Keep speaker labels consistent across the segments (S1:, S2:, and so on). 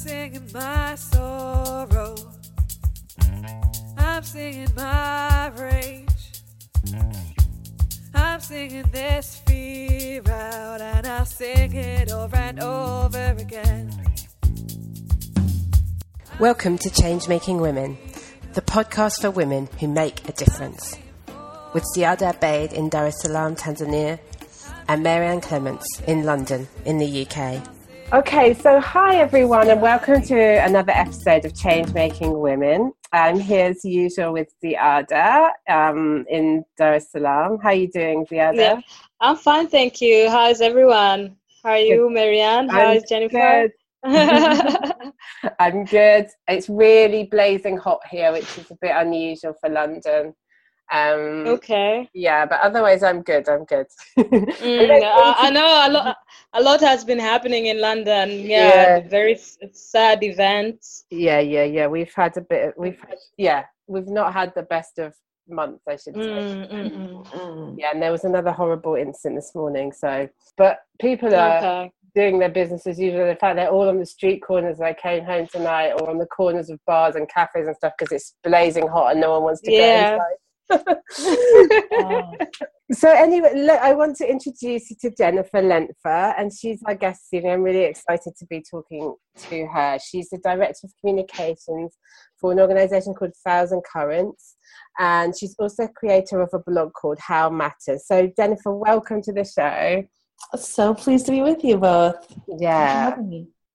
S1: singing my sorrow. I'm singing my rage. I'm singing this fear out, and I'll sing it over and over again.
S2: Welcome to Change Making Women, the podcast for women who make a difference. With Ziada Abeid in Dar es Salaam, Tanzania, and Marianne Clements in London, in the UK. Okay, so hi everyone, and welcome to another episode of Change Making Women. I'm here as usual with Ziada um, in Dar es Salaam. How are you doing, Ziada?
S3: Yeah, I'm fine, thank you. How's everyone? How are you, Marianne? How is Jennifer?
S2: I'm good. It's really blazing hot here, which is a bit unusual for London.
S3: Um, okay.
S2: Yeah, but otherwise, I'm good. I'm good.
S3: mm, I, I, know a lot. A lot has been happening in London. Yeah, yeah. very sad events.
S2: Yeah, yeah, yeah. We've had a bit. Of, we've had, yeah, we've not had the best of months, I should say. Mm, mm, mm, mm. yeah, and there was another horrible incident this morning. So, but people are. Okay. Doing their business as usual. In fact, they're all on the street corners. I came home tonight, or on the corners of bars and cafes and stuff, because it's blazing hot and no one wants to yeah. go inside so anyway, look, I want to introduce you to Jennifer Lentfer, and she's our guest today. I'm really excited to be talking to her. She's the director of communications for an organisation called Thousand Currents, and she's also creator of a blog called How Matters. So, Jennifer, welcome to the show.
S4: So pleased to be with you both.
S2: Yeah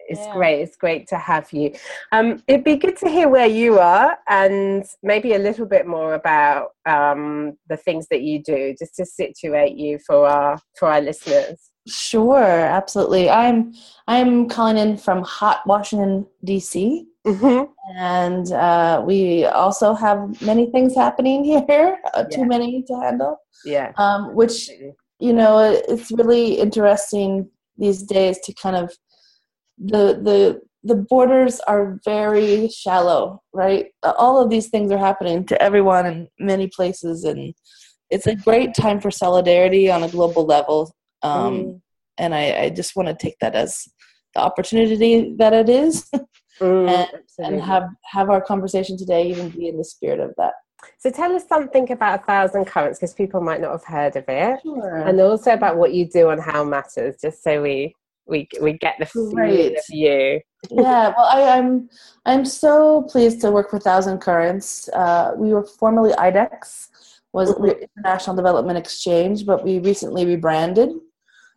S2: it's yeah. great. It's great to have you. Um, it'd be good to hear where you are and maybe a little bit more about um, the things that you do, just to situate you for our for our listeners.
S4: Sure, absolutely. I'm I'm calling in from hot Washington D.C. Mm-hmm. And uh, we also have many things happening here, uh, yeah. too many to handle.
S2: Yeah.
S4: Um, which, you know, it's really interesting these days to kind of the the the borders are very shallow right? All of these things are happening to everyone in many places and it's a great time for solidarity on a global level. Um, mm. and I, I just want to take that as the opportunity that it is mm, and, and have have our conversation today even be in the spirit of that.
S2: So tell us something about a thousand currents because people might not have heard of it. Sure. and also about what you do on how matters just so we we we get the feel of you.
S4: yeah, well, I, am I'm, I'm so pleased to work for Thousand Currents. Uh, we were formerly IDEX, was mm-hmm. International Development Exchange, but we recently rebranded.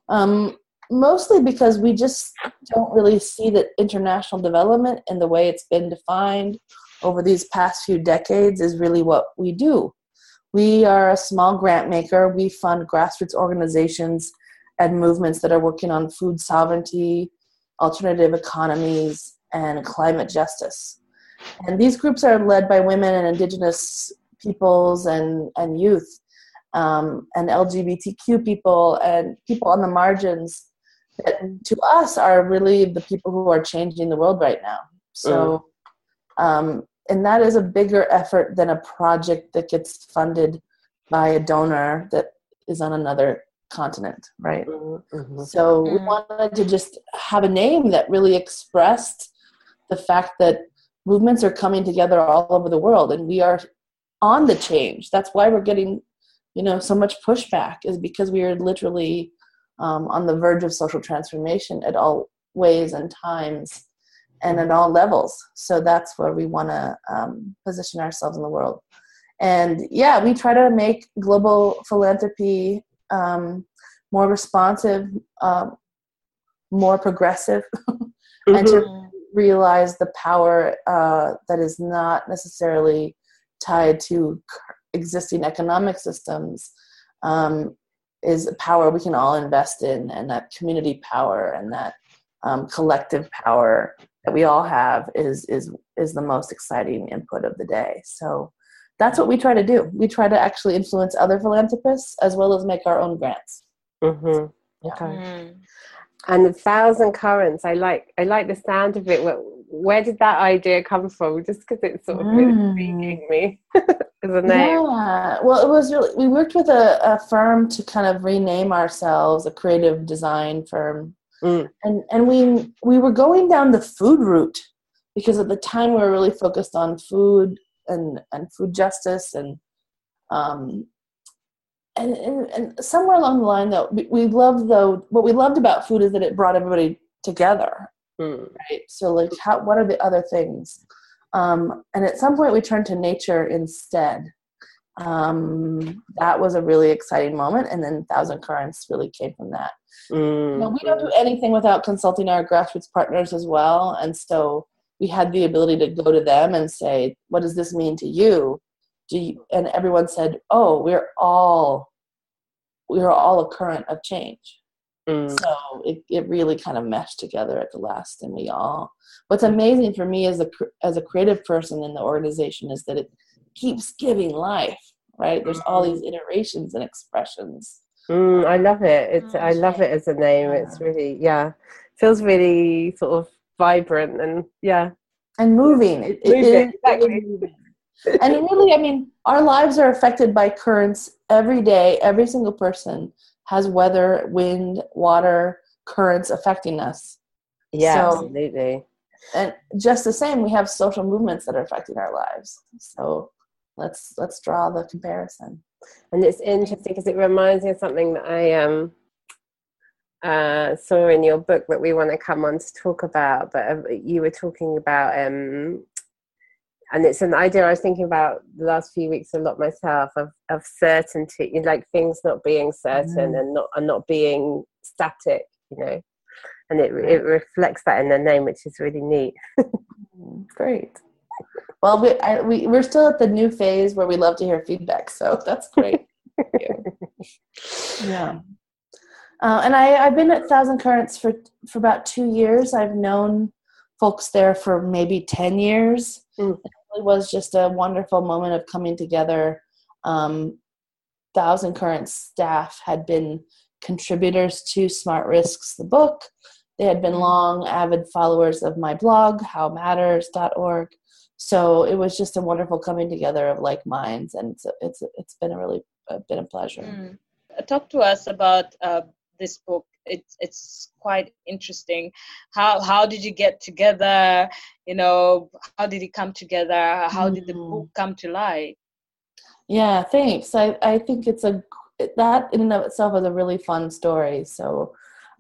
S4: Um, mostly because we just don't really see that international development and the way it's been defined over these past few decades is really what we do. We are a small grant maker. We fund grassroots organizations and movements that are working on food sovereignty, alternative economies, and climate justice. And these groups are led by women and indigenous peoples and, and youth um, and LGBTQ people and people on the margins that to us are really the people who are changing the world right now. So, mm. um, and that is a bigger effort than a project that gets funded by a donor that is on another continent, right? Mm-hmm. So we mm-hmm. wanted to just have a name that really expressed the fact that movements are coming together all over the world and we are on the change. That's why we're getting, you know, so much pushback is because we are literally um, on the verge of social transformation at all ways and times and at all levels. So that's where we want to um, position ourselves in the world. And yeah, we try to make global philanthropy um, more responsive, um, more progressive, mm-hmm. and to mm-hmm. realize the power uh, that is not necessarily tied to existing economic systems um, is a power we can all invest in, and that community power and that um, collective power that we all have is is is the most exciting input of the day. So that's what we try to do. We try to actually influence other philanthropists as well as make our own grants.
S2: Mm-hmm. Okay. Mm. And a thousand currents. I like. I like the sound of it. Where, where did that idea come from? Just because it's sort of mm. intriguing me as a name.
S4: Yeah. Well, it was really. We worked with a, a firm to kind of rename ourselves, a creative design firm,
S2: Mm.
S4: and and we we were going down the food route because at the time we were really focused on food and and food justice and um and and, and somewhere along the line though we, we loved though what we loved about food is that it brought everybody together
S2: Mm.
S4: right so like how what are the other things um and at some point we turned to nature instead um that was a really exciting moment and then thousand currents really came from that
S2: Mm.
S4: we don't do anything without consulting our grassroots partners as well. And so we had the ability to go to them and say, "What does this mean to you?" Do you, and everyone said, "Oh, we're all we're all a current of change."
S2: Mm.
S4: So it, it really kind of meshed together at the last, and we all. What's amazing for me as a as a creative person in the organization is that it keeps giving life. Right? There's all these iterations and expressions.
S2: Mm, I love it. It's I love it as a name. It's really yeah, feels really sort of vibrant and yeah.
S4: and moving. It, it
S2: Moving, exactly.
S4: and it really, I mean, our lives are affected by currents every day. Every single person has weather, wind, water, currents affecting us.
S2: Yeah,
S4: So-
S2: absolutely.
S4: And just the same, we have social movements that are affecting our lives. So let's let's draw the comparison.
S2: And it's interesting because it reminds me of something that I um uh, saw in your book that we want to come on to talk about. But uh, you were talking about um, and it's an idea I was thinking about the last few weeks a lot myself of of certainty, like things not being certain and not and not being static, you know. And it it reflects that in the name, which is really neat.
S4: Mm, Great. Well, we, I, we we're still at the new phase where we love to hear feedback, so that's great. yeah. Uh, and I, I've been at Thousand Currents for for about two years. I've known folks there for maybe ten years.
S2: Mm.
S4: It really was just a wonderful moment of coming together. Um, Thousand Currents staff had been contributors to Smart Risks, the book. They had been long avid followers of my blog, howmatters.org. So it was just a wonderful coming together of like minds, and it's it's it's been a really uh, been a pleasure.
S3: Mm. Talk to us about uh, this book. It's it's quite interesting. How how did you get together? You know, how did it come together? How did the
S4: Mm.
S3: book come to light?
S4: Yeah, thanks. I, I think it's a that in and of itself is a really fun story. So,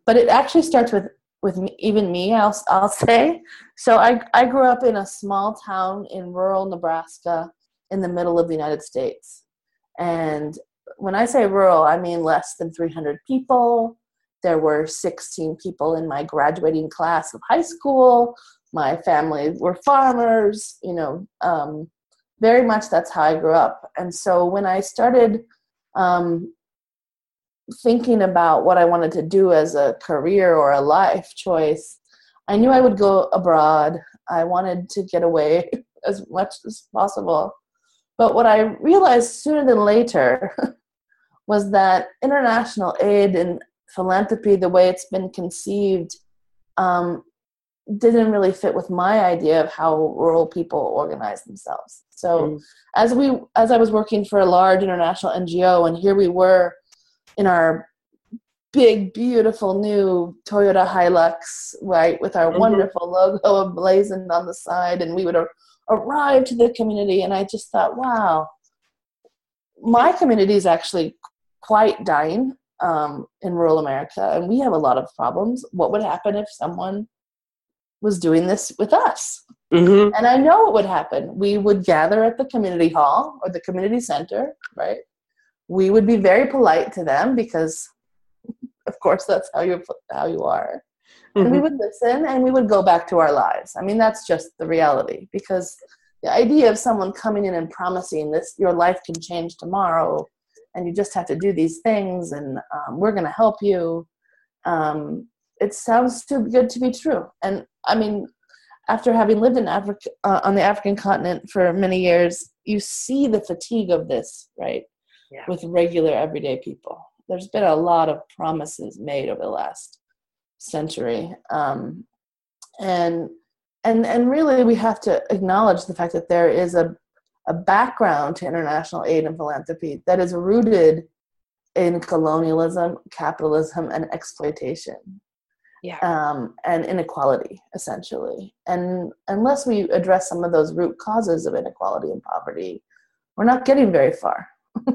S4: but it actually starts with with me, even me. I'll I'll say. So I I grew up in a small town in rural Nebraska in the middle of the United States, and when I say rural, I mean less than 300 people. There were 16 people in my graduating class of high school. My family were farmers. You know. Um, very much that's how I grew up. And so when I started um, thinking about what I wanted to do as a career or a life choice, I knew I would go abroad. I wanted to get away as much as possible. But what I realized sooner than later was that international aid and philanthropy, the way it's been conceived, um, didn't really fit with my idea of how rural people organize themselves. So
S2: Mm.
S4: as we as I was working for a large international NGO and here we were in our big beautiful new Toyota Hilux right with our
S2: Mhm.
S4: wonderful logo emblazoned on the side and we would ar- arrive to the community and I just thought wow my community is actually quite dying um, in rural America and we have a lot of problems what would happen if someone was doing this with us
S2: Mm-hmm.
S4: and I know what would happen. We would gather at the community hall or the community center, right? We would be very polite to them because, of course, that's how you how you are. And we would listen and we would go back to our lives. I mean, that's just the reality because the idea of someone coming in and promising this, your life can change tomorrow, and you just have to do these things, and um, we're going to help you. Um, it sounds too good to be true. And I mean, after having lived in Africa uh, on the African continent for many years, you see the fatigue of this, right?
S2: Yeah.
S4: With regular everyday people. There's been a lot of promises made over the last century, um, and and and really we have to acknowledge the fact that there is a a background to international aid and philanthropy that is rooted in colonialism, capitalism, and exploitation.
S2: Yeah.
S4: um, and inequality, essentially. And unless we address some of those root causes of inequality and poverty, we're not getting very far,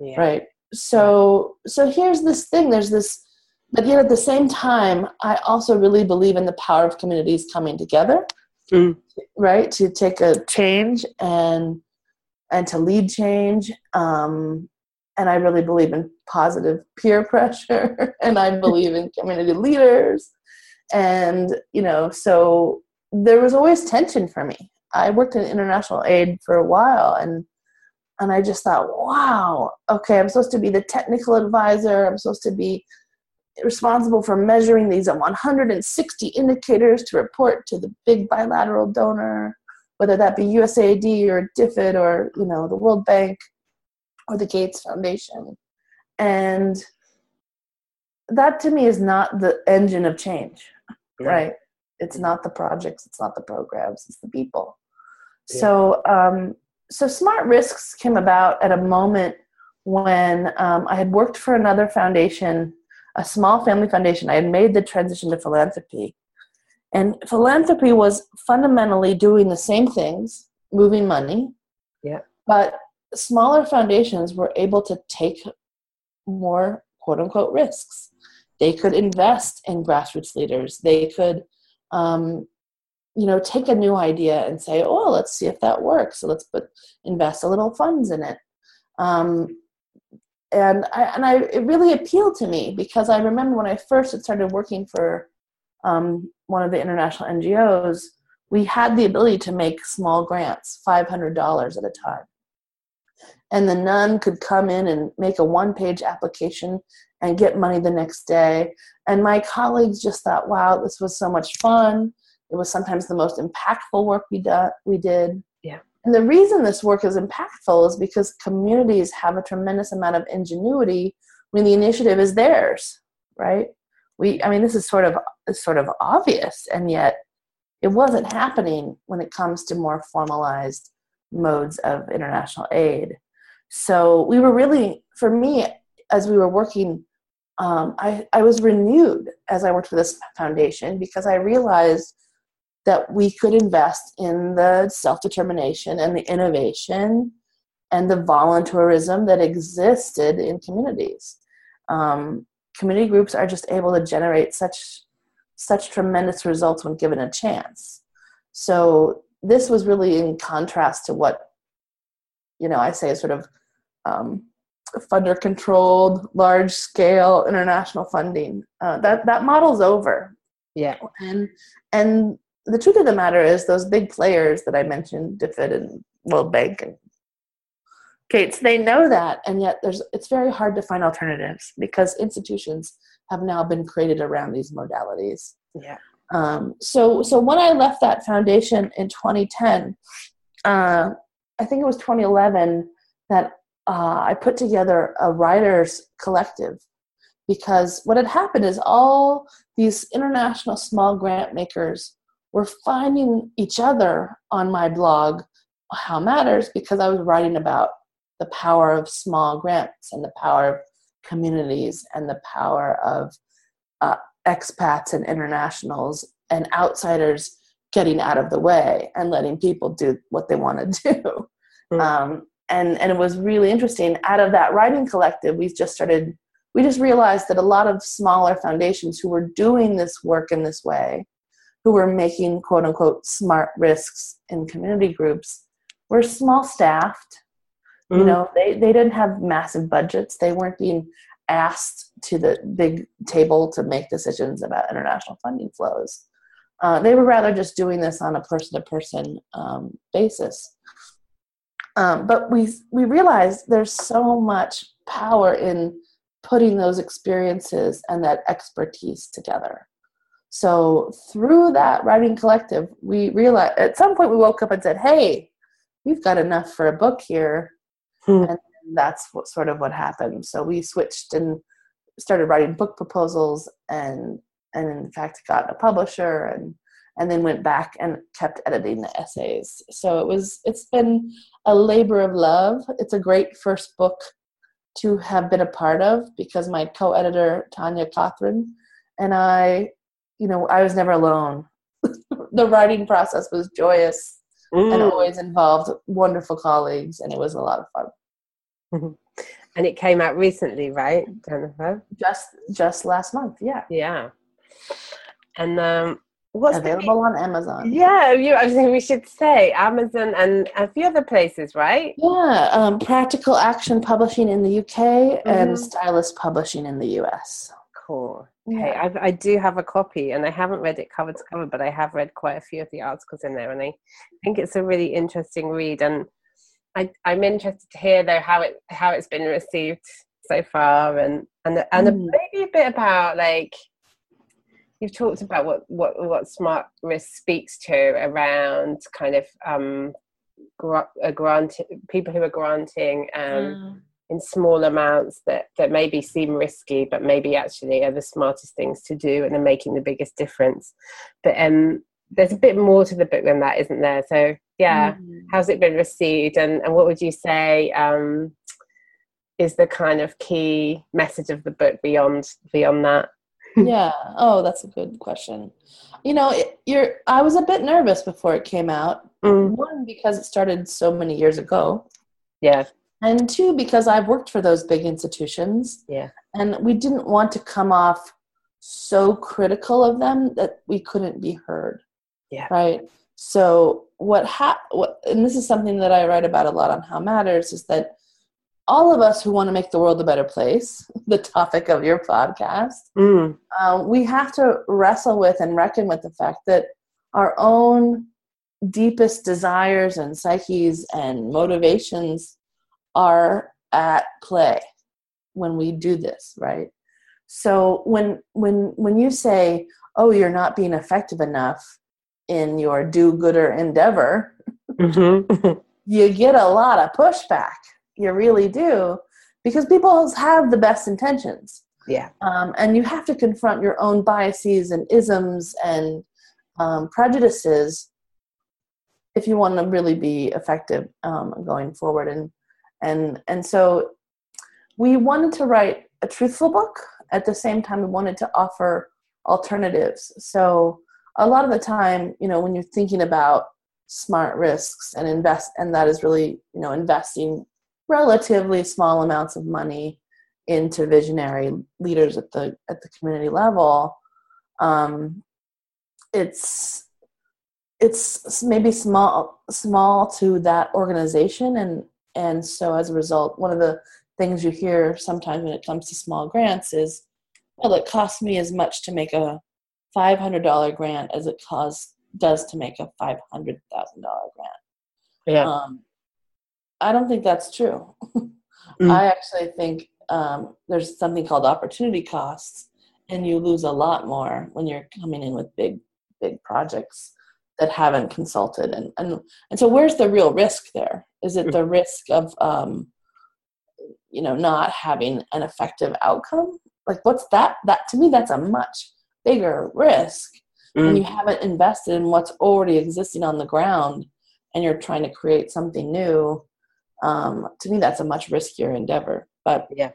S2: Yeah.
S4: right? So, so here's this thing. There's this, but yet at the same time, I also really believe in the power of communities coming together,
S2: Mm.
S4: right, to take a change and and to lead change. Um, and I really believe in positive peer pressure, and I believe in community leaders. And you know, so there was always tension for me. I worked in international aid for a while, and and I just thought, wow, okay, I'm supposed to be the technical advisor. I'm supposed to be responsible for measuring these 160 indicators to report to the big bilateral donor, whether that be USAID or DFID or you know the World Bank or the Gates Foundation, and that to me is not the engine of change, right? It's not the projects, it's not the programs, it's the people.
S2: Yeah.
S4: So, um, so smart risks came about at a moment when um, I had worked for another foundation, a small family foundation. I had made the transition to philanthropy, and philanthropy was fundamentally doing the same things, moving money.
S2: Yeah.
S4: But smaller foundations were able to take more quote unquote risks. They could invest in grassroots leaders. They could, um, you know, take a new idea and say, "Oh, let's see if that works. So let's put invest a little funds in it." Um, and I and I it really appealed to me because I remember when I first had started working for um, one of the international NGOs, we had the ability to make small grants, five hundred dollars at a time and the nun could come in and make a one page application and get money the next day. And my colleagues just thought, wow, this was so much fun. It was sometimes the most impactful work we, do- we did. And the reason this work is impactful is because communities have a tremendous amount of ingenuity when the initiative is theirs, right? We, I mean, this is sort of sort of obvious, and yet it wasn't happening when it comes to more formalized modes of international aid. So we were really, for me, as we were working, um, I, I was renewed as I worked for this foundation because I realized that we could invest in the self determination and the innovation and the volunteerism that existed in communities. Um, community groups are just able to generate such such tremendous results when given a chance. So this was really in contrast to what you know I say is sort of um, funder controlled, large scale international funding. Uh, that that model's over,
S2: Yeah.
S4: and and the truth of the matter is those big players that I mentioned, DFID and World Bank and Gates, they know that, and yet there's it's very hard to find alternatives because institutions have now been created around these modalities.
S2: Yeah.
S4: Um, so so when I left that foundation in 2010, uh, I think it was 2011 that uh, I put together a writers collective because what had happened is all these international small grant makers were finding each other on my blog how matters because i was writing about the power of small grants and the power of communities and the power of uh, expats and internationals and outsiders getting out of the way and letting people do what they want to do
S2: Mm.
S4: um, and and it was really interesting out of that writing collective we just started we just realized that a lot of smaller foundations who were doing this work in this way who were making quote unquote smart risks in community groups were small staffed you
S2: Mm.
S4: know they, they didn't have massive budgets they weren't being asked to the big table to make decisions about international funding flows uh, they were rather just doing this on a person to person basis um, but we we realized there's so much power in putting those experiences and that expertise together. So through that writing collective, we realized at some point we woke up and said, "Hey, we've got enough for a book here,"
S2: Hmm.
S4: and that's what sort of what happened. So we switched and started writing book proposals, and and in fact got a publisher, and and then went back and kept editing the essays. So it was it's been a labor of love. It's a great first book to have been a part of because my co-editor Tanya Cothran and I you know, I was never alone. the writing process was joyous and
S2: Mm.
S4: always involved wonderful colleagues, and it was a lot of fun.
S2: And it came out recently, right, Jennifer?
S4: Just just last month, yeah.
S2: Yeah. And um, what's the-
S4: Available on Amazon.
S2: Yeah, you. I think we should say Amazon and a few other places, right?
S4: Yeah, um, Practical Action Publishing in the UK and
S2: Mhm.
S4: Stylus Publishing in the US.
S2: Cool. Okay,
S4: Yeah.
S2: I've, I do have a copy, and I haven't read it cover to cover, but I have read quite a few of the articles in there, and I think it's a really interesting read. And I, I'm interested to hear though how it how it's been received so far, and and and
S4: Mm.
S2: maybe a bit about like you've talked about what what what smart risk speaks to around kind of um gra- uh, grant people who are granting um in small amounts that that maybe seem risky but maybe actually are the smartest things to do and are making the biggest difference but um there's a bit more to the book than that isn't there so yeah
S4: Mm.
S2: how's it been received and, and what would you say um is the kind of key message of the book beyond beyond that
S4: yeah. Oh, that's a good question. You know, it, you're. I was a bit nervous before it came out.
S2: Mm,
S4: One because it started so many years ago,
S2: yeah
S4: and two because I've worked for those big institutions.
S2: Yeah.
S4: And we didn't want to come off so critical of them that we couldn't be heard.
S2: Yeah.
S4: Right. So what ha- what and this is something that I write about a lot on How Matters is that all of us who want to make the world a better place, the topic of your podcast,
S2: mm,
S4: um, we have to wrestle with and reckon with the fact that our own deepest desires and psyches and motivations are at play when we do this right? So when when when you say oh you're not being effective enough in your do-gooder endeavor
S2: mhm,
S4: you get a lot of pushback. You really do because people have the best intentions.
S2: Yeah.
S4: Um, and you have to confront your own biases and isms and um, prejudices if you want to really be effective um, going forward. And and and so we wanted to write a truthful book. At the same time we wanted to offer alternatives. So a lot of the time you know when you're thinking about smart risks and invest and that is really you know investing relatively small amounts of money into visionary leaders at the at the community level um, it's it's maybe small small to that organization and and so as a result one of the things you hear sometimes when it comes to small grants is well it costs me as much to make a $500 grant as it costs does to make a $500,000 grant.
S2: Yeah.
S4: Um, i don't think that's true.
S2: Mm.
S4: i actually think um, there's something called opportunity costs and you lose a lot more when you're coming in with big big projects that haven't consulted. And and, and so where's the real risk there? Is it the risk of um, you know not having an effective outcome? Like what's that that to me that's a much bigger risk when
S2: Mm.
S4: you haven't invested in what's already existing on the ground and you're trying to create something new um, to me that's a much riskier endeavor. But
S2: Yeah.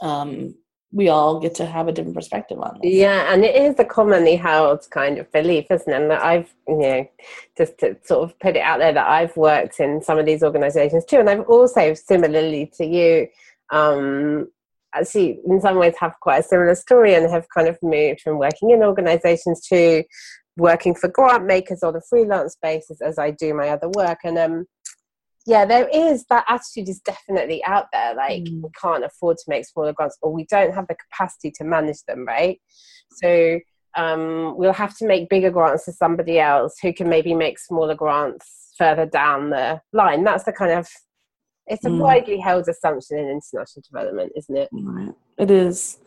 S4: um, we all get to have a different perspective on this
S2: Yeah, and it is a commonly held kind of belief, isn't it? And that I've, you know, just to sort of put it out there that I've worked in some of these organisations too, and I've also, similarly to you, um, actually in some ways have quite a similar story and have kind of moved from working in organisations to working for grant makers on a freelance basis as I do my other work, and um, yeah, there is that attitude is definitely out there. Like
S4: Mm.
S2: we can't afford to make smaller grants, or we don't have the capacity to manage them, right? So um, we'll have to make bigger grants to somebody else who can maybe make smaller grants further down the line. That's the kind of it's a
S4: Mm.
S2: widely held assumption in international development, isn't it?
S4: Right. It is.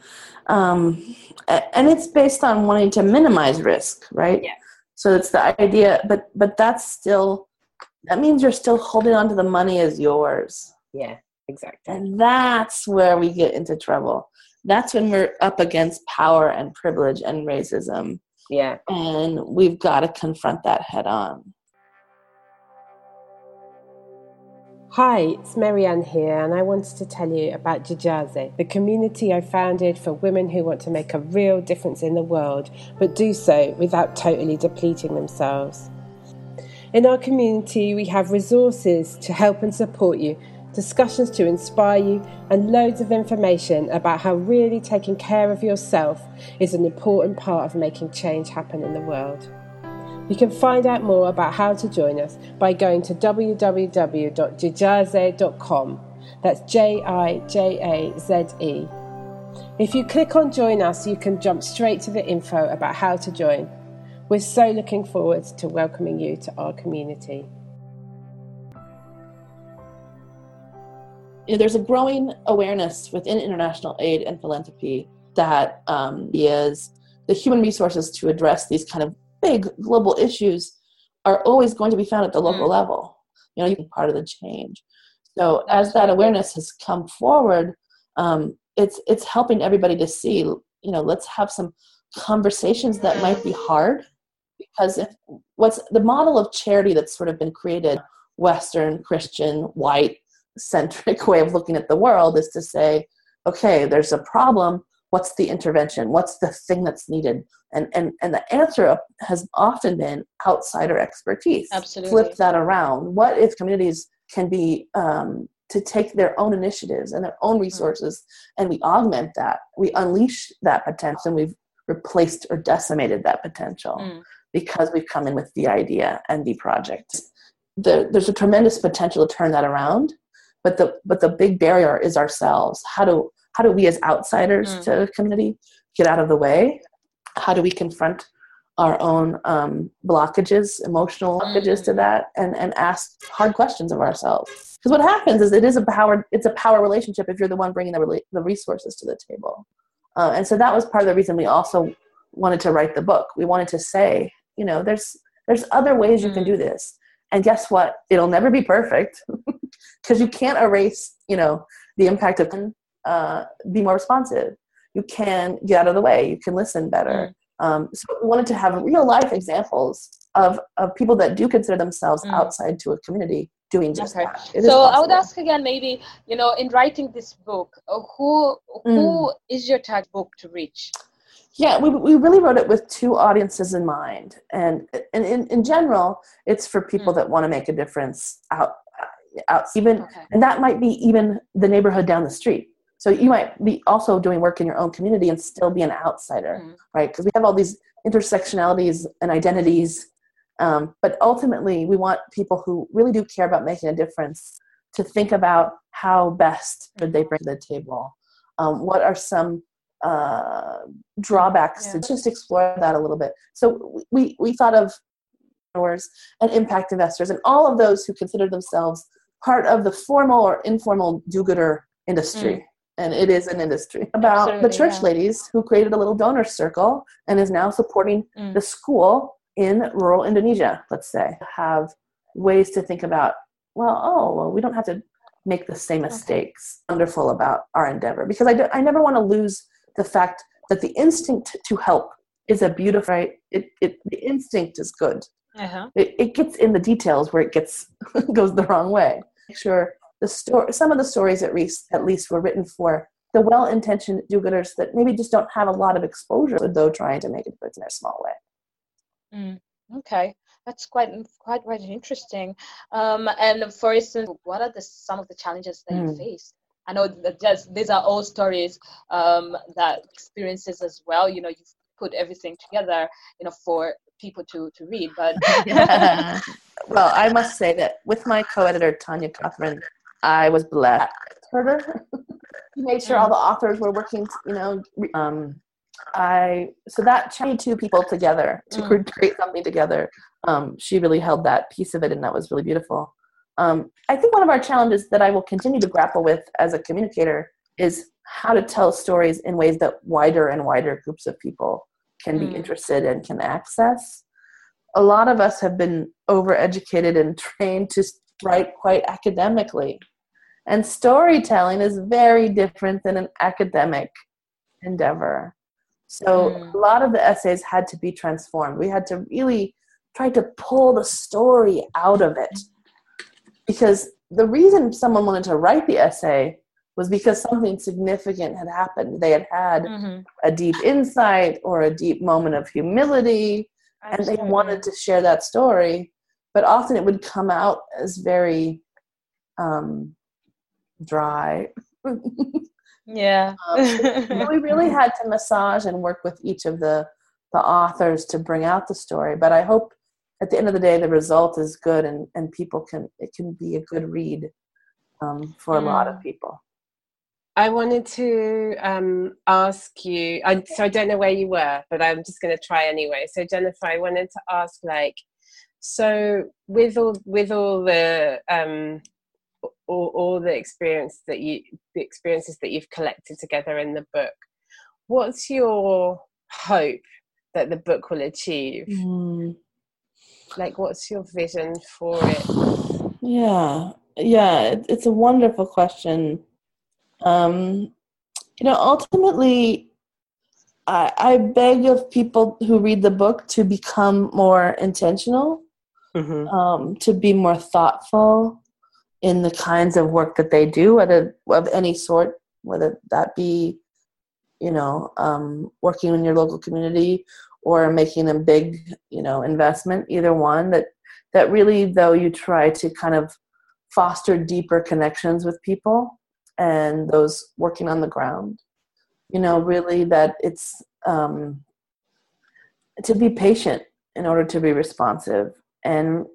S4: Um, and it's based on wanting to minimize risk, right?
S2: Yeah.
S4: So it's the idea, but but that's still that means you're still holding on to the money as yours.
S2: Yeah, exactly.
S4: And that's where we get into trouble. That's when we're up against power and privilege and racism.
S2: Yeah.
S4: And we've got to confront that head on.
S2: Hi, it's Marianne here, and I wanted to tell you about Jijaze, the community I founded for women who want to make a real difference in the world, but do so without totally depleting themselves. In our community, we have resources to help and support you, discussions to inspire you, and loads of information about how really taking care of yourself is an important part of making change happen in the world. You can find out more about how to join us by going to www.jijaze.com. That's J I J A Z E. If you click on Join Us, you can jump straight to the info about how to join. We're so looking forward to welcoming you to our community.
S4: You know, there's a growing awareness within international aid and philanthropy that um, is the human resources to address these kind of big global issues are always going to be found at the local mm. level. You know, you can part of the change. So as that awareness has come forward, um, it's it's helping everybody to see. You know, let's have some conversations that might be hard because if what's the model of charity that's sort of been created, Western Christian white centric way of looking at the world is to say, okay, there's a problem what's the intervention what's the thing that's needed and and and the answer has often been outsider expertise
S3: Absolutely.
S4: flip that around what if communities can be um, to take their own initiatives and their own mm. resources mm. and we augment that we unleash that potential and we've replaced or decimated that potential mm. Because we've come in with the idea and the project. The, there's a tremendous potential to turn that around but the but the big barrier is ourselves. How do how do we as outsiders mm. to a community get out of the way? How do we confront our own um, blockages emotional blockages mm. to that and and ask hard questions of ourselves? Because what happens is it is a power it's a power relationship if you're the one bringing the, the resources to the table. Uh, and so that was part of the reason we also wanted to write the book. We wanted to say you know there's there's other ways you mm. can do this and guess what it'll never be perfect because you can't erase you know the impact of uh, be more responsive. You can get out of the way. You can listen better. Mm. Um, so we wanted to have real life examples of, of people that do consider themselves mm. outside to a community doing just okay. that.
S3: It so I would ask again, maybe you know, in writing this book, uh, who who mm. is your target book to reach?
S4: Yeah, we, we really wrote it with two audiences in mind, and and in, in general, it's for people mm. that want to make a difference out out even, okay. and that might be even the neighborhood down the street. So you might be also doing work in your own community and still be an outsider, mm-hmm. right? Because we have all these intersectionalities and identities. Um, but ultimately, we want people who really do care about making a difference to think about how best should they bring to the table. Um, what are some uh, drawbacks yeah. to just explore that a little bit? So we we thought of and impact investors and all of those who consider themselves part of the formal or informal do-gooder industry. Mm and it is an industry about Absolutely, the church yeah. ladies who created a little donor circle and is now supporting mm. the school in rural Indonesia, let's say, have ways to think about, well, oh, well, we don't have to make the same mistakes. Okay. Wonderful about our endeavor because I, do, I never want to lose the fact that the instinct to help is a beautiful, right? It, it, the instinct is good. Uh-huh. It, it gets in the details where it gets goes the wrong way. Sure the story, some of the stories at least, at least were written for the well-intentioned do-gooders that maybe just don't have a lot of exposure, though trying to make a difference in their small way.
S3: Mm, okay, that's quite quite quite interesting. Um, and for instance, what are the some of the challenges that mm. you face? I know that just, these are all stories um, that experiences as well. You know, you've put everything together, you know, for people to to read. But
S4: well, I must say that with my co-editor Tanya Cothran, I was blessed. Herder. he made sure all the authors were working, you know. Um, I so that chatted two people together to mm. create something together. Um, she really held that piece of it, and that was really beautiful. Um, I think one of our challenges that I will continue to grapple with as a communicator is how to tell stories in ways that wider and wider groups of people can mm. be interested and can access. A lot of us have been overeducated and trained to write quite academically. And storytelling is very different than an academic endeavor. So mm. a lot of the essays had to be transformed. We had to really try to pull the story out of it because the reason someone wanted to write the essay was because something significant had happened. They had had
S3: Mhm.
S4: a deep insight or a deep moment of humility, and they wanted to share that story. But often it would come out as very um, dry.
S3: Yeah.
S4: So we really had to massage and work with each of the the authors to bring out the story. But I hope at the end of the day the result is good and and people can it can be a good read um, for a lot of people.
S2: I wanted to um, ask you. I, so I don't know where you were, but I'm just going to try anyway. So Jennifer, I wanted to ask, like, so with all with all the um, all, all the experience that you the experiences that you've collected together in the book, what's your hope that the book will achieve? Like, what's your vision for it?
S4: Yeah, yeah, it, it's a wonderful question. Um, you know, ultimately, I, I beg of people who read the book to become more intentional,
S2: Mm-hmm.
S4: um, to be more thoughtful in the kinds of work that they do, whether of any sort, whether that be, you know, um, working in your local community or making a big, you know, investment. Either one that that really, though, you try to kind of foster deeper connections with people and those working on the ground. You know, really that it's um, to be patient in order to be responsive and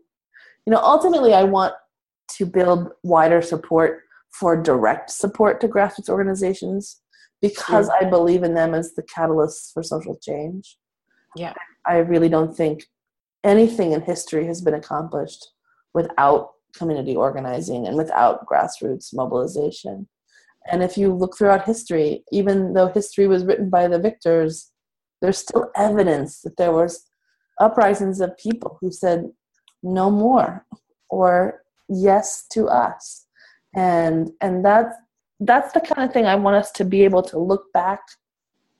S4: you know ultimately i want to build wider support for direct support to grassroots organizations because i believe in them as the catalysts for social change
S2: Yeah.
S4: i really don't think anything in history has been accomplished without community organizing and without grassroots mobilization and if you look throughout history even though history was written by the victors there's still evidence that there was uprisings of people who said no more or yes to us and and that's that's the kind of thing i want us to be able to look back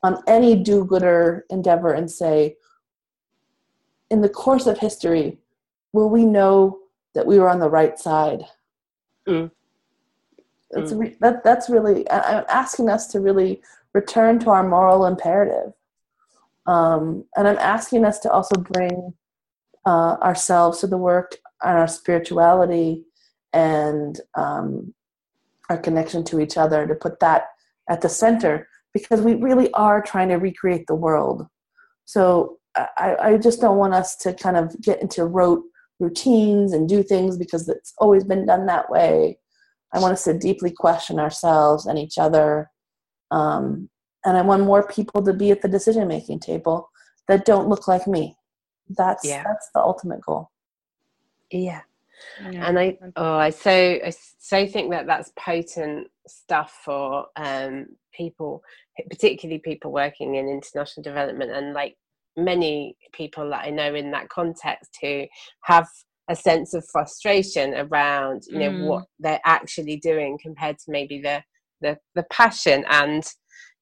S4: on any do-gooder endeavor and say in the course of history will we know that we were on the right side?
S2: Mm.
S4: That's, re- that, that's really i'm asking us to really return to our moral imperative. Um, and i'm asking us to also bring uh, ourselves to the work and our spirituality and um, our connection to each other to put that at the center because we really are trying to recreate the world so I, I just don't want us to kind of get into rote routines and do things because it's always been done that way i want us to deeply question ourselves and each other um, and i want more people to be at the decision making table that don't look like me that's
S2: Yeah.
S4: that's the ultimate goal
S2: Yeah.
S3: Yeah.
S2: and I oh I so I so think that that's potent stuff for um, people, particularly people working in international development, and like many people that I know in that context who have a sense of frustration around you know
S3: Mm.
S2: what they're actually doing compared to maybe the the the passion and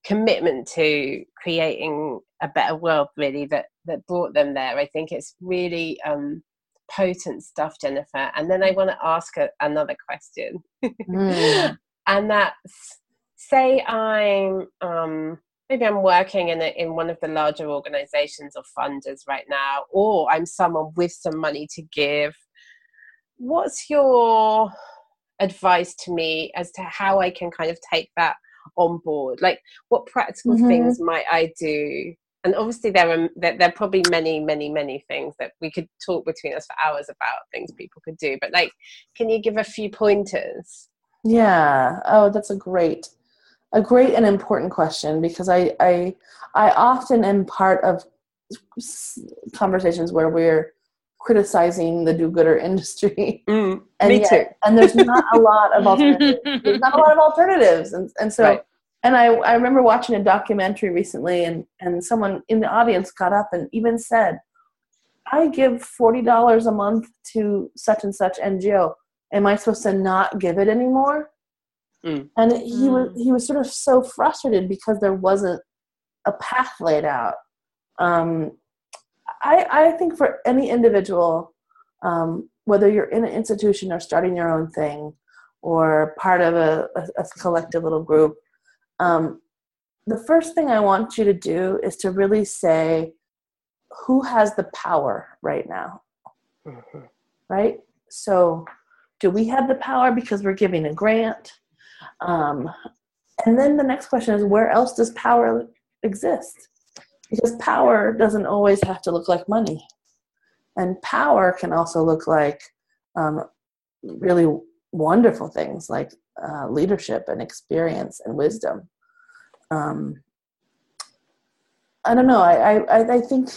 S2: commitment to creating a better world really that that brought them there i think it's really um potent stuff jennifer and then i want to ask a, another question
S4: Mm.
S2: and that's say i'm um maybe i'm working in a, in one of the larger organizations or funders right now or i'm someone with some money to give what's your advice to me as to how i can kind of take that on board like what practical
S4: Mhm.
S2: things might i do and obviously there are there, there are probably many many many things that we could talk between us for hours about things people could do but like can you give a few pointers
S4: Yeah. Oh, that's a great, a great and important question because I, I, I often am part of conversations where we're criticizing the do-gooder industry, mm, and
S2: me
S4: yet-
S2: too
S4: and there's not a lot of alternatives. there's not a lot of alternatives, and and so.
S2: Right.
S4: And I, I remember watching a documentary recently, and, and someone in the audience got up and even said, I give $40 a month to such and such NGO. Am I supposed to not give it anymore?
S2: Mm.
S4: And he was he was sort of so frustrated because there wasn't a path laid out. Um, I I think for any individual, um, whether you're in an institution or starting your own thing, or part of a, a, a collective little group, um, the first thing I want you to do is to really say, who has the power right now? Mm-hmm. Right? So, do we have the power because we're giving a grant? Um, and then the next question is, where else does power exist? Because power doesn't always have to look like money. And power can also look like um, really wonderful things like uh, leadership and experience and wisdom. Um, I don't know. I, I, I think,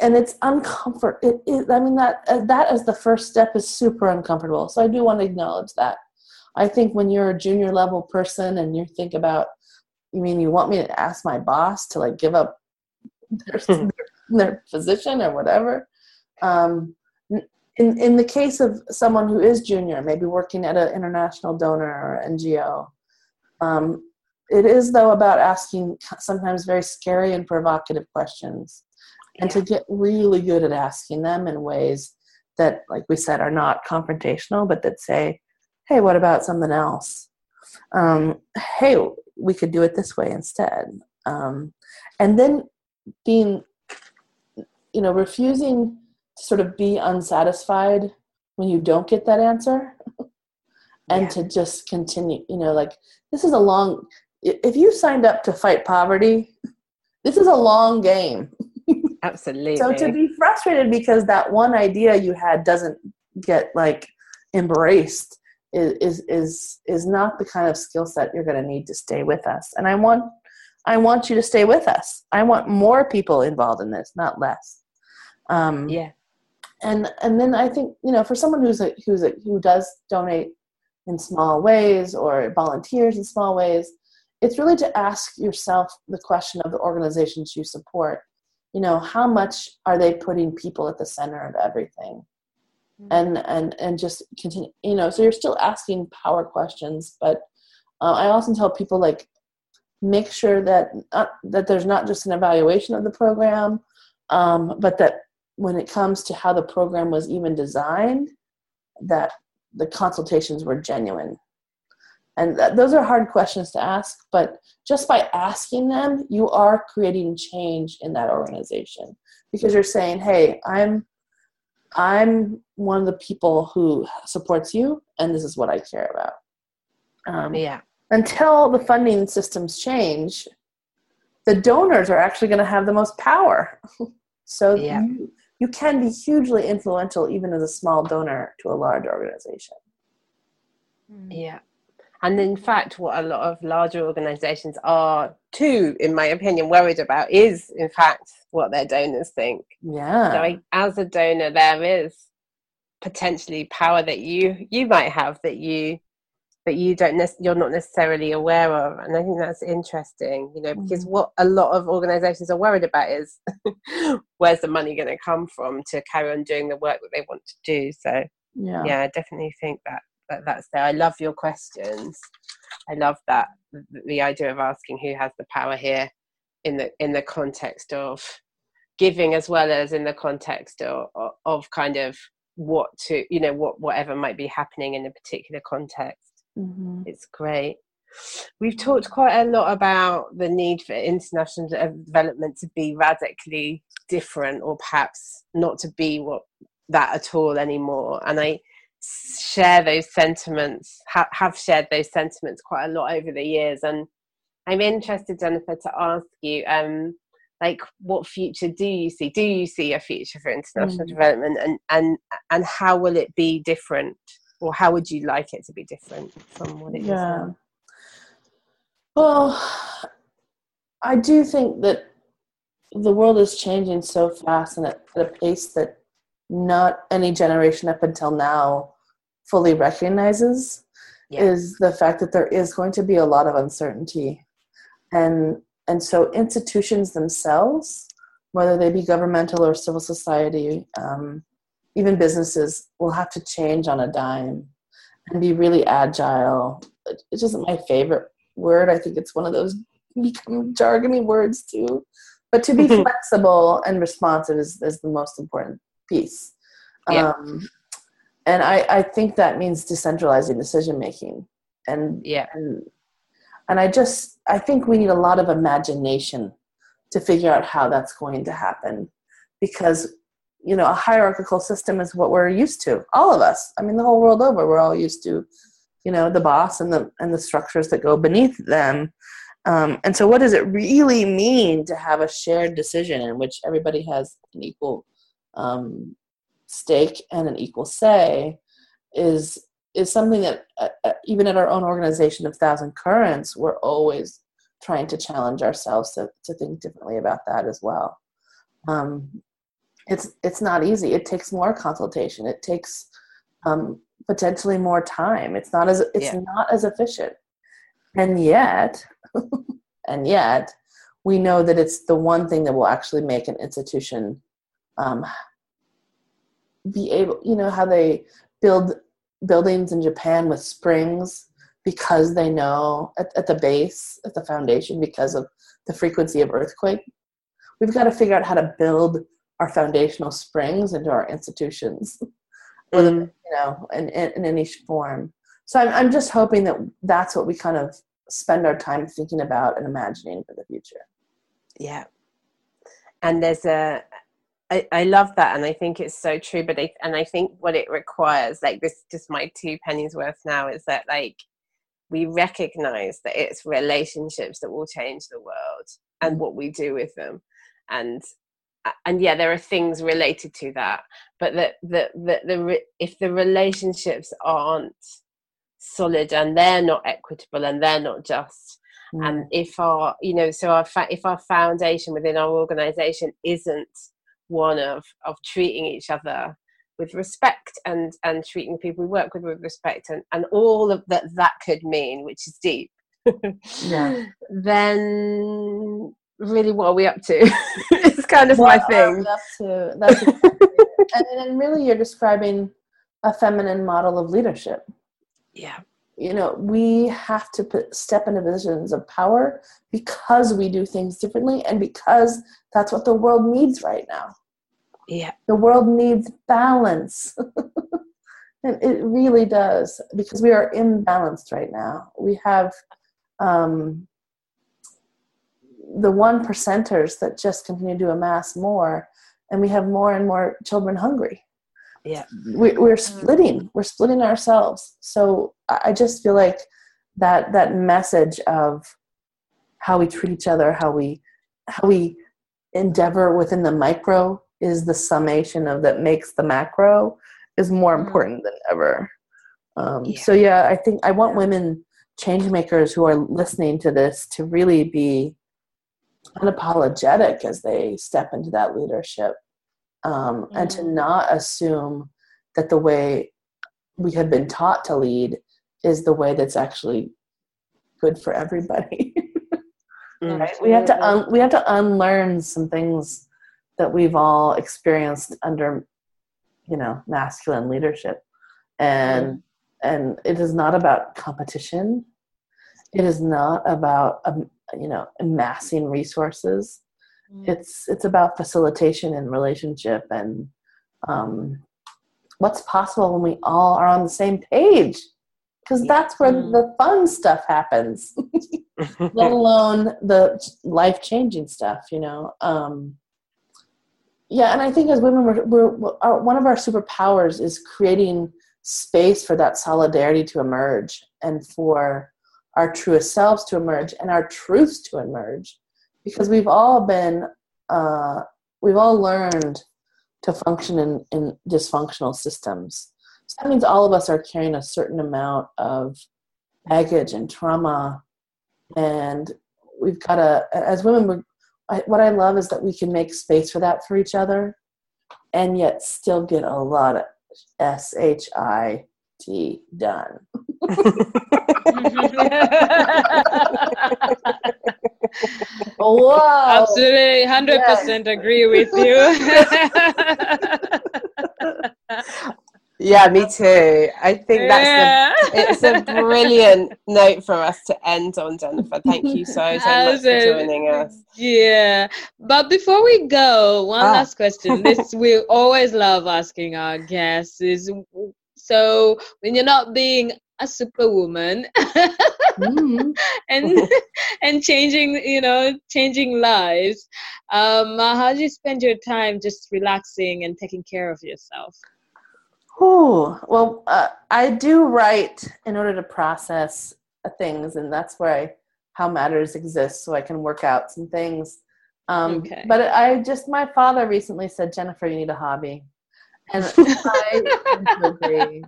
S4: and it's uncomfort. I mean that that as the first step is super uncomfortable. So I do want to acknowledge that. I think when you're a junior level person and you think about, you mean you want me to ask my boss to like give up their, their, their position or whatever? Um, in in the case of someone who is junior, maybe working at an international donor or NGO, um, it is though about asking sometimes very scary and provocative questions, and to get really good at asking them in ways that, like we said, are not confrontational, but that say, "Hey, what about something else?" Um, hey, we could do it this way instead, um, and then being, you know, refusing to sort of be unsatisfied when you don't get that answer and yeah. to just continue you know like this is a long if you signed up to fight poverty this is a long game
S2: absolutely
S4: so to be frustrated because that one idea you had doesn't get like embraced is is is, is not the kind of skill set you're going to need to stay with us and i want i want you to stay with us i want more people involved in this not less
S2: um, yeah
S4: and and then I think you know for someone who's a, who's a, who does donate in small ways or volunteers in small ways, it's really to ask yourself the question of the organizations you support. You know, how much are they putting people at the center of everything? Mm-hmm. And and and just continue. You know, so you're still asking power questions, but uh, I often tell people like make sure that uh, that there's not just an evaluation of the program, um, but that when it comes to how the program was even designed, that the consultations were genuine. And that, those are hard questions to ask, but just by asking them, you are creating change in that organization because you're saying, "Hey, I'm I'm one of the people who supports you, and this is what I care about."
S2: Um, yeah.
S4: Until the funding systems change, the donors are actually going to have the most power. so yeah. you, you can be hugely influential even as a small donor to a large organization.
S2: Hmm. Yeah. And in fact, what a lot of larger organizations are too, in my opinion, worried about is, in fact, what their donors think.
S4: Yeah.
S2: So, I, as a donor, there is potentially power that you you might have that you that you don't ne- you're not necessarily aware of and i think that's interesting you know because mm. what a lot of organizations are worried about is where's the money going to come from to carry on doing the work that they want to do so yeah yeah i definitely think that, that that's there i love your questions i love that the idea of asking who has the power here in the in the context of giving as well as in the context of, of kind of what to you know what whatever might be happening in a particular context Mm-hmm. It's great. We've talked quite a lot about the need for international development to be radically different, or perhaps not to be what that at all anymore. And I share those sentiments, ha- have shared those sentiments quite a lot over the years. And I'm interested, Jennifer, to ask you, um, like, what future do you see? Do you see a future for international mm. development, and and and how will it be different? or how would you like it to be different from what it yeah. is now?
S4: Well, I do think that the world is changing so fast and at, at a pace that not any generation up until now fully recognizes yeah. is the fact that there is going to be a lot of uncertainty and and so institutions themselves whether they be governmental or civil society um, even businesses will have to change on a dime and be really agile. It's just my favorite word. I think it's one of those become jargony words too. But to be flexible and responsive is, is the most important piece. Yeah. Um, and I, I think that means decentralizing decision making and
S2: Yeah.
S4: and and I just I think we need a lot of imagination to figure out how that's going to happen because you know a hierarchical system is what we're used to all of us I mean the whole world over we're all used to you know the boss and the and the structures that go beneath them um, and so what does it really mean to have a shared decision in which everybody has an equal um, stake and an equal say is is something that uh, uh, even at our own organization of thousand currents we're always trying to challenge ourselves to, to think differently about that as well. Um, it's it's not easy. It takes more consultation. It takes um, potentially more time. It's not as it's
S2: Yeah.
S4: not as efficient. And yet and yet we know that it's the one thing that will actually make an institution um, be able you know how they build buildings in japan with springs because they know at, at the base at the foundation because of the frequency of earthquake we've got to figure out how to build our foundational springs into our institutions whether
S2: Mm.
S4: you know in, in, in any form so I'm, I'm just hoping that that's what we kind of spend our time thinking about and imagining for the future
S2: Yeah. And there's a, I, I love that, and I think it's so true. But I, and I think what it requires, like this, just my two pennies worth now, is that like we recognize that it's relationships that will change the world and mm. what we do with them, and and yeah, there are things related to that, but that that that the re- if the relationships aren't solid and they're not equitable and they're not just and if our you know so our fa- if our foundation within our organization isn't one of of treating each other with respect and and treating the people we work with with respect and and all of that that could mean which is deep
S4: Yeah.
S2: then really what are we up to it's kind of my
S4: What are
S2: thing
S4: up to? That's and then really you're describing a feminine model of leadership.
S2: yeah
S4: You know, we have to put, step into positions of power because we do things differently and because that's what the world needs right now.
S2: yeah
S4: The world needs balance. and it really does because we are imbalanced right now. We have um, the one percenters that just continue to amass more, and we have more and more children hungry.
S2: Yeah
S4: We, we're splitting. We're splitting ourselves. So I I just feel like that that message of how we treat each other, how we how we endeavor within the micro is the summation of that makes the macro is more
S3: Mm.
S4: important than ever. Um,
S2: Yeah.
S4: So yeah, I think I want women change makers who are listening to this to really be unapologetic as they step into that leadership um, and to
S3: Mm.
S4: not assume that the way we have been taught to lead is the way that's actually good for everybody. Right? We have to un- we have to unlearn some things that we've all experienced under you know masculine leadership and and it is not about competition it is not about um, you know amassing resources
S3: Mm.
S4: it's it's about facilitation and relationship and um, what's possible when we all are on the same page because
S2: Yeah.
S4: that's where
S3: Mm.
S4: the fun stuff happens let alone the life changing stuff you know um, yeah and i think as women we're, we're, we're our, one of our superpowers is creating space for that solidarity to emerge and for our truest selves to emerge and our truths to emerge because we've all been uh, we've all learned to function in, in dysfunctional systems. So that means all of us are carrying a certain amount of baggage and trauma. And we've got to as women we're, I, what i love is that we can make space for that for each other and yet still get a lot of s-h-i-t done Whoa!
S3: Absolutely, hundred percent agree with you.
S2: yeah me too i think that's the
S3: yeah.
S2: it's a brilliant note for us to end on, Jennifer. Thank you so, so much for joining us.
S3: Yeah, but before we go, one
S2: Ah.
S3: last question. This we always love asking our guests is So when you're not being a superwoman mm-hmm. and and changing you know changing lives um uh, how do you spend your time just relaxing and taking care of yourself
S4: Oh, well, uh, I do write in order to process things, and that's where I, how matters exist, so I can work out some things. Um, okay. But I just, my father recently said, Jennifer, you need a hobby. And I agree.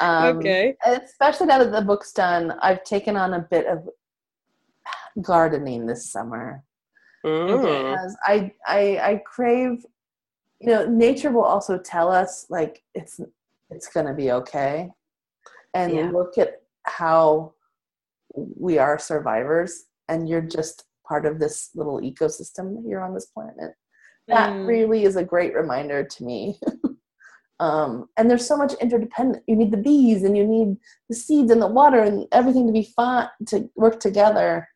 S4: Um, okay. Especially now that the book's done, I've taken on a bit of gardening this summer. Mm. Because I, I, I crave, you know, nature will also tell us like it's it's gonna be okay, and yeah. look at how we are survivors, and you're just part of this little ecosystem here on this planet. That mm. really is a great reminder to me. Um, and there's so much interdependent. You need the bees and you need the seeds and the water and everything to be fun to work together.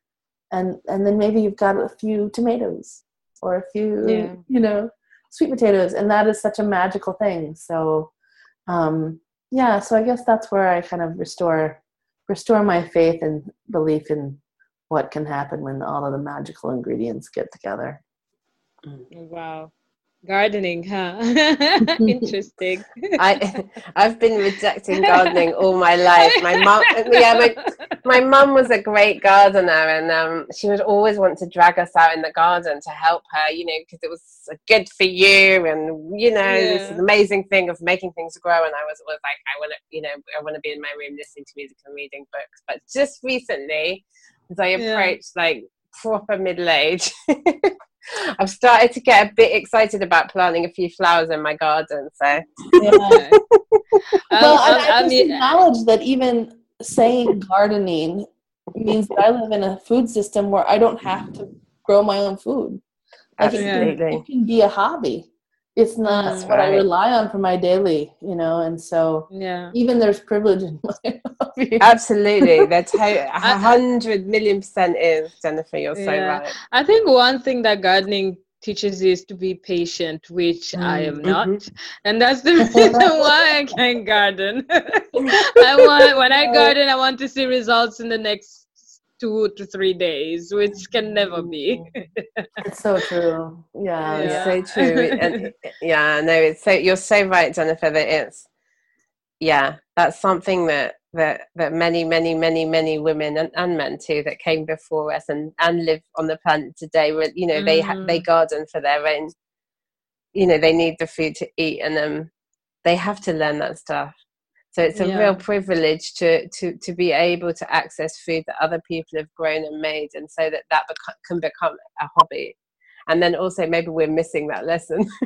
S4: And and then maybe you've got a few tomatoes or a few, yeah. you know, sweet potatoes, and that is such a magical thing. So, um, yeah. So I guess that's where I kind of restore restore my faith and belief in what can happen when all of the magical ingredients get together.
S3: Wow gardening huh? Interesting.
S2: I i've been rejecting gardening all my life. My mom yeah my my mum was a great gardener and um, she would always want to drag us out in the garden to help her you know because it was good for you and you know yeah. this amazing thing of making things grow. And i was always like i want to you know i want to be in my room listening to music and reading books. But just recently as i approached yeah. like proper middle age I've started to get a bit excited about planting a few flowers in my garden. So, yeah.
S4: well, um, I, I just mean, acknowledge that even saying gardening means that I live in a food system where I don't have to grow my own food. Like Absolutely. It can, it can be a hobby it's not That's what right. I rely on for my daily, you know, and so yeah, even there's privilege in my
S2: hobby. Absolutely, that's how a hundred million percent is Jennifer. You're yeah. so right.
S3: I think one thing that gardening teaches is to be patient, which mm. I am not, mm-hmm. and that's the reason why I can't garden. I want when I garden, I want to see results in the next two to three days, which can never be.
S4: it's so true. Yeah,
S2: yeah. it's so true. and, yeah, no, it's so you're so right, Jennifer. That it's yeah, that's something that that that many, many, many, many women and, and men too that came before us and and live on the planet today. Where you know they mm. they garden for their own. You know they need the food to eat, and um, they have to learn that stuff so it's a yeah. real privilege to, to, to be able to access food that other people have grown and made, and so that that can become a hobby. And then also maybe we're missing that lesson.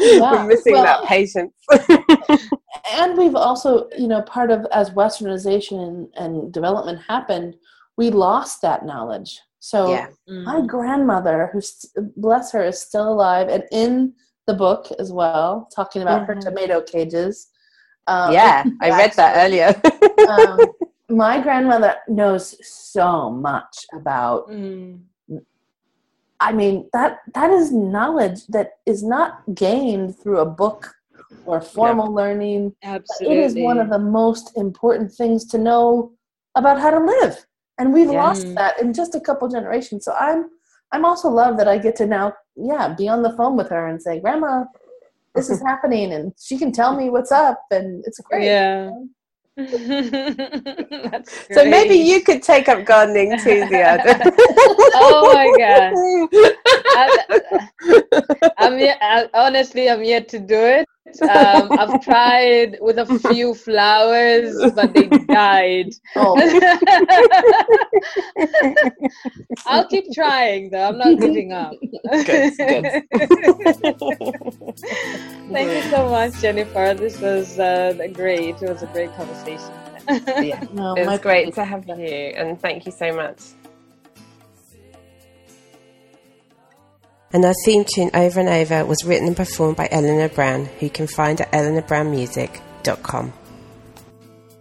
S2: Yeah. we're missing well, that patience.
S4: and we've also, you know, part of as Westernization and development happened, we lost that knowledge. So yeah. mm. my grandmother, who bless her, is still alive and in the book as well, talking about mm-hmm. her tomato cages
S2: um, yeah, I read that earlier. um,
S4: my grandmother knows so much about. Mm. I mean that that is knowledge that is not gained through a book or formal yep. learning.
S3: Absolutely,
S4: it is one of the most important things to know about how to live, and we've yeah. lost that in just a couple generations. So I'm I'm also love that I get to now, yeah, be on the phone with her and say, Grandma, this is happening and she can tell me what's up and it's great
S3: yeah
S2: so maybe you could take up gardening too, the other.
S3: oh my god! I'm, I'm yet, I, honestly, I'm yet to do it. Um, I've tried with a few flowers, but they died. Oh. I'll keep trying, though. I'm not giving up. Good, good. Thank you so much, Jennifer. This was uh, great. It was a great conversation.
S2: yeah, no, it was great to have you, and thank you so much. And our theme tune over and over was written and performed by Eleanor Brown, who you can find at eleanorbrownmusic.com.